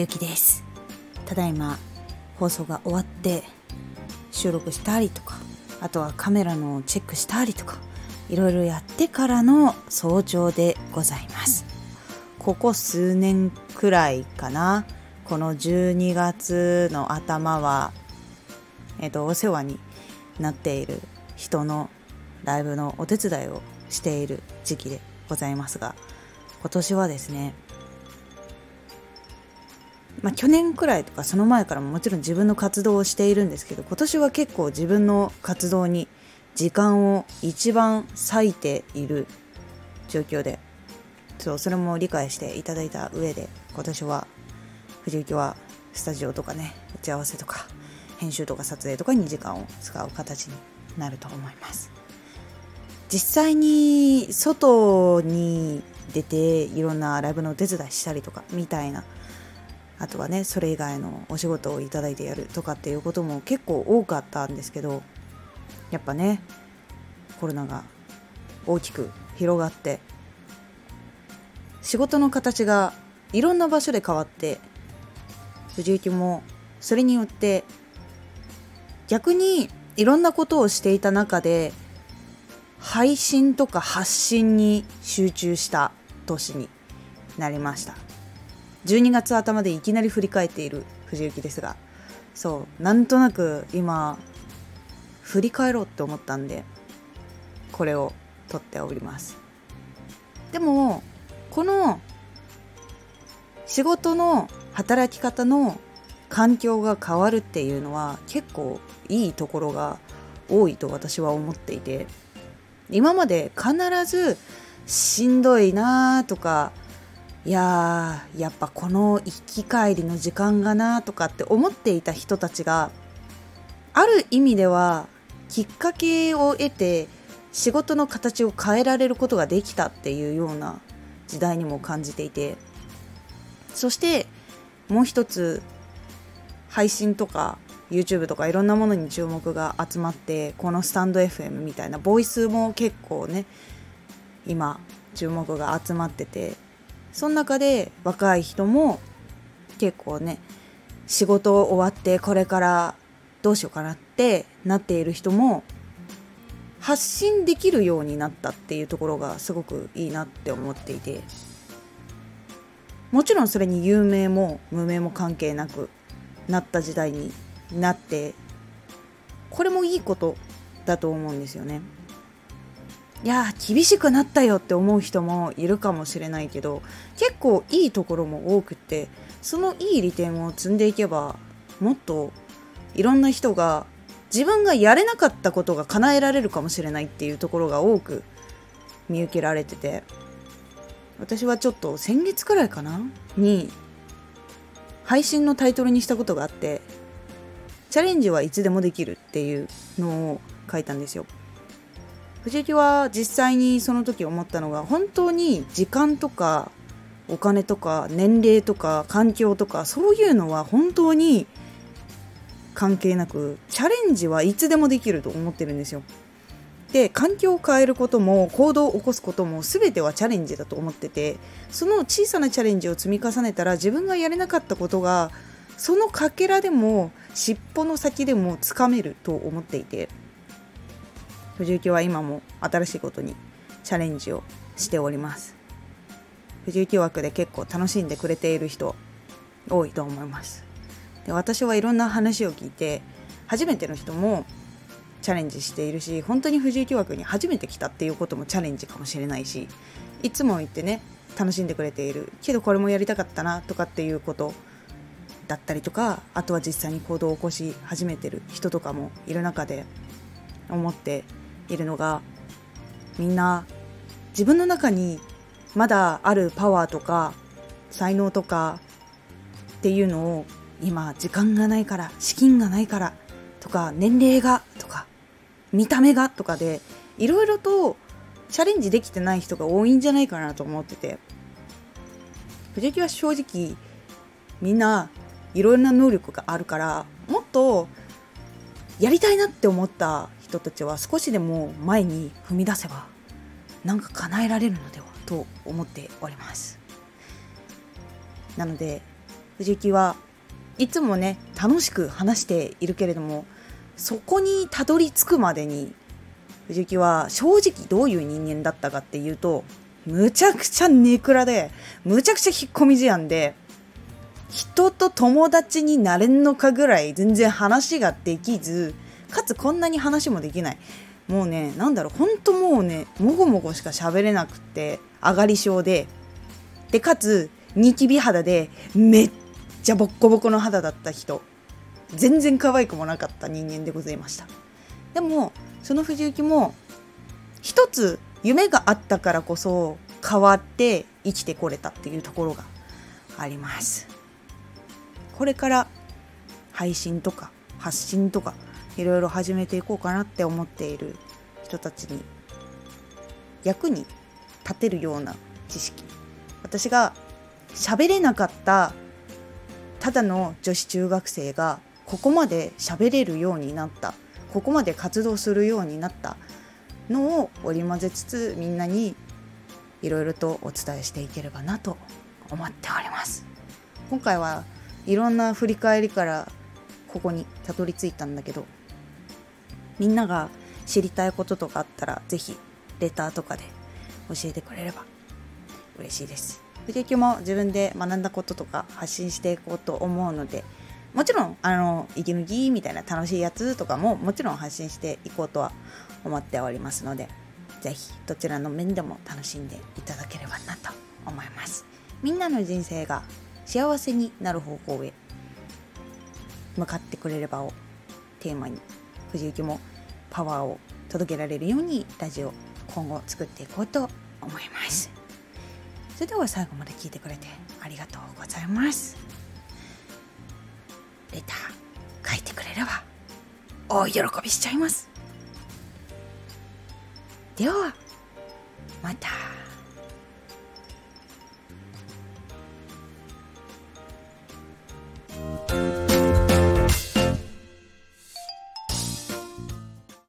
藤幸です。ただいま放送が終わって収録したりとかあとはカメラのチェックしたりとかいろいろやってからの早朝でございます。ここ数年くらいかな。この12月の頭はえっ、とお世話になっている人のライブのお手伝いをしている時期でございますが今年はですねまあ、去年くらいとかその前からももちろん自分の活動をしているんですけど今年は結構自分の活動に時間を一番割いている状況でそうそれも理解していただいた上で今年は藤幸はスタジオとかね打ち合わせとか編集とか撮影とかに時間を使う形になると思います。実際に外に出ていろんなライブのお手伝いしたりとかみたいなあとはねそれ以外のお仕事をいただいてやるとかっていうことも結構多かったんですけどやっぱねコロナが大きく広がって仕事の形がいろんな場所で変わって藤雪もそれによって逆にいろんなことをしていた中で配信とか発信に集中した年になりました。12月頭でいきなり振り返っている藤雪ですがそうなんとなく今振り返ろうって思ったんでこれを撮っております。でもこの仕事の働き方の環境が変わるっていうのは結構いいところが多いと私は思っていて今まで必ずしんどいなとかいやーやっぱこの行き帰りの時間がなとかって思っていた人たちがある意味ではきっかけを得て仕事の形を変えられることができたっていうような時代にも感じていてそしてもう一つ配信とか YouTube とかいろんなものに注目が集まってこのスタンド FM みたいなボイスも結構ね今注目が集まっててその中で若い人も結構ね仕事終わってこれからどうしようかなってなっている人も発信できるようになったっていうところがすごくいいなって思っていてもちろんそれに有名も無名も関係なくなった時代になってこれもいいことだと思うんですよね。いや厳しくなったよって思う人もいるかもしれないけど結構いいところも多くてそのいい利点を積んでいけばもっといろんな人が自分がやれなかったことが叶えられるかもしれないっていうところが多く見受けられてて私はちょっと先月くらいかなに配信のタイトルにしたことがあってチャレンジはいつでもできるっていうのを書いたんですよ。藤木は実際にその時思ったのが本当に時間とかお金とか年齢とか環境とかそういうのは本当に関係なくチャレンジはいつでもできると思ってるんですよ。で環境を変えることも行動を起こすことも全てはチャレンジだと思っててその小さなチャレンジを積み重ねたら自分がやれなかったことがそのかけらでも尻尾の先でもつかめると思っていて藤雪は今も新しいことにチャレンジをしております。藤雪枠で結構楽しんでくれている人多いと思います。で私はいろんな話を聞いて初めての人もチャレンジしているし本当に藤雪枠に初めて来たっていうこともチャレンジかもしれないしいつも言ってね楽しんでくれている。けどこれもやりたかったなとかっていうことだったりとかあとは実際に行動を起こし始めてる人とかもいる中で思っているのがみんな自分の中にまだあるパワーとか才能とかっていうのを今時間がないから資金がないからとか年齢がとか見た目がとかでいろいろとチャレンジできてない人が多いんじゃないかなと思ってて。藤木は正直みんないろんな能力があるからもっとやりたいなって思った人たちは少しでも前に踏み出せばなんか叶えられるのではと思っております。なので藤幸はいつもね楽しく話しているけれどもそこにたどり着くまでに藤幸は正直どういう人間だったかっていうとむちゃくちゃネクラでむちゃくちゃ引っ込み思案で人と友達になれんのかぐらい全然話ができずかつこんなに話もできない。もうねなんだろうほんともうねもごもごしか喋れなくって上がり症ででかつニキビ肌でめっちゃボッコボコの肌だった人全然可愛くもなかった人間でございました。でもその藤幸も一つ夢があったからこそ変わって生きてこれたっていうところがあります。これから配信とか発信とかいろいろ始めていこうかなって思っている人たちに役に立てるような知識。私が喋れなかったただの女子中学生がここまで喋れるようになった。ここまで活動するようになった。のを織り交ぜつつみんなにいろいろとお伝えしていければなと思っております。今回はいろんな振り返りからここにたどり着いたんだけどみんなが知りたいこととかあったら是非レターとかで教えてくれれば嬉しいです。結局も自分で学んだこととか発信していこうと思うのでもちろんあの息抜きみたいな楽しいやつとかももちろん発信していこうとは思っておりますので是非どちらの面でも楽しんでいただければなと思います。みんなの人生が幸せになる方向へ向かってくれればをテーマに藤幸もパワーを届けられるようにラジオ今後作っていこうと思います。それでは最後まで聞いてくれてありがとうございます。レター書いてくれれば大喜びしちゃいます。ではまた。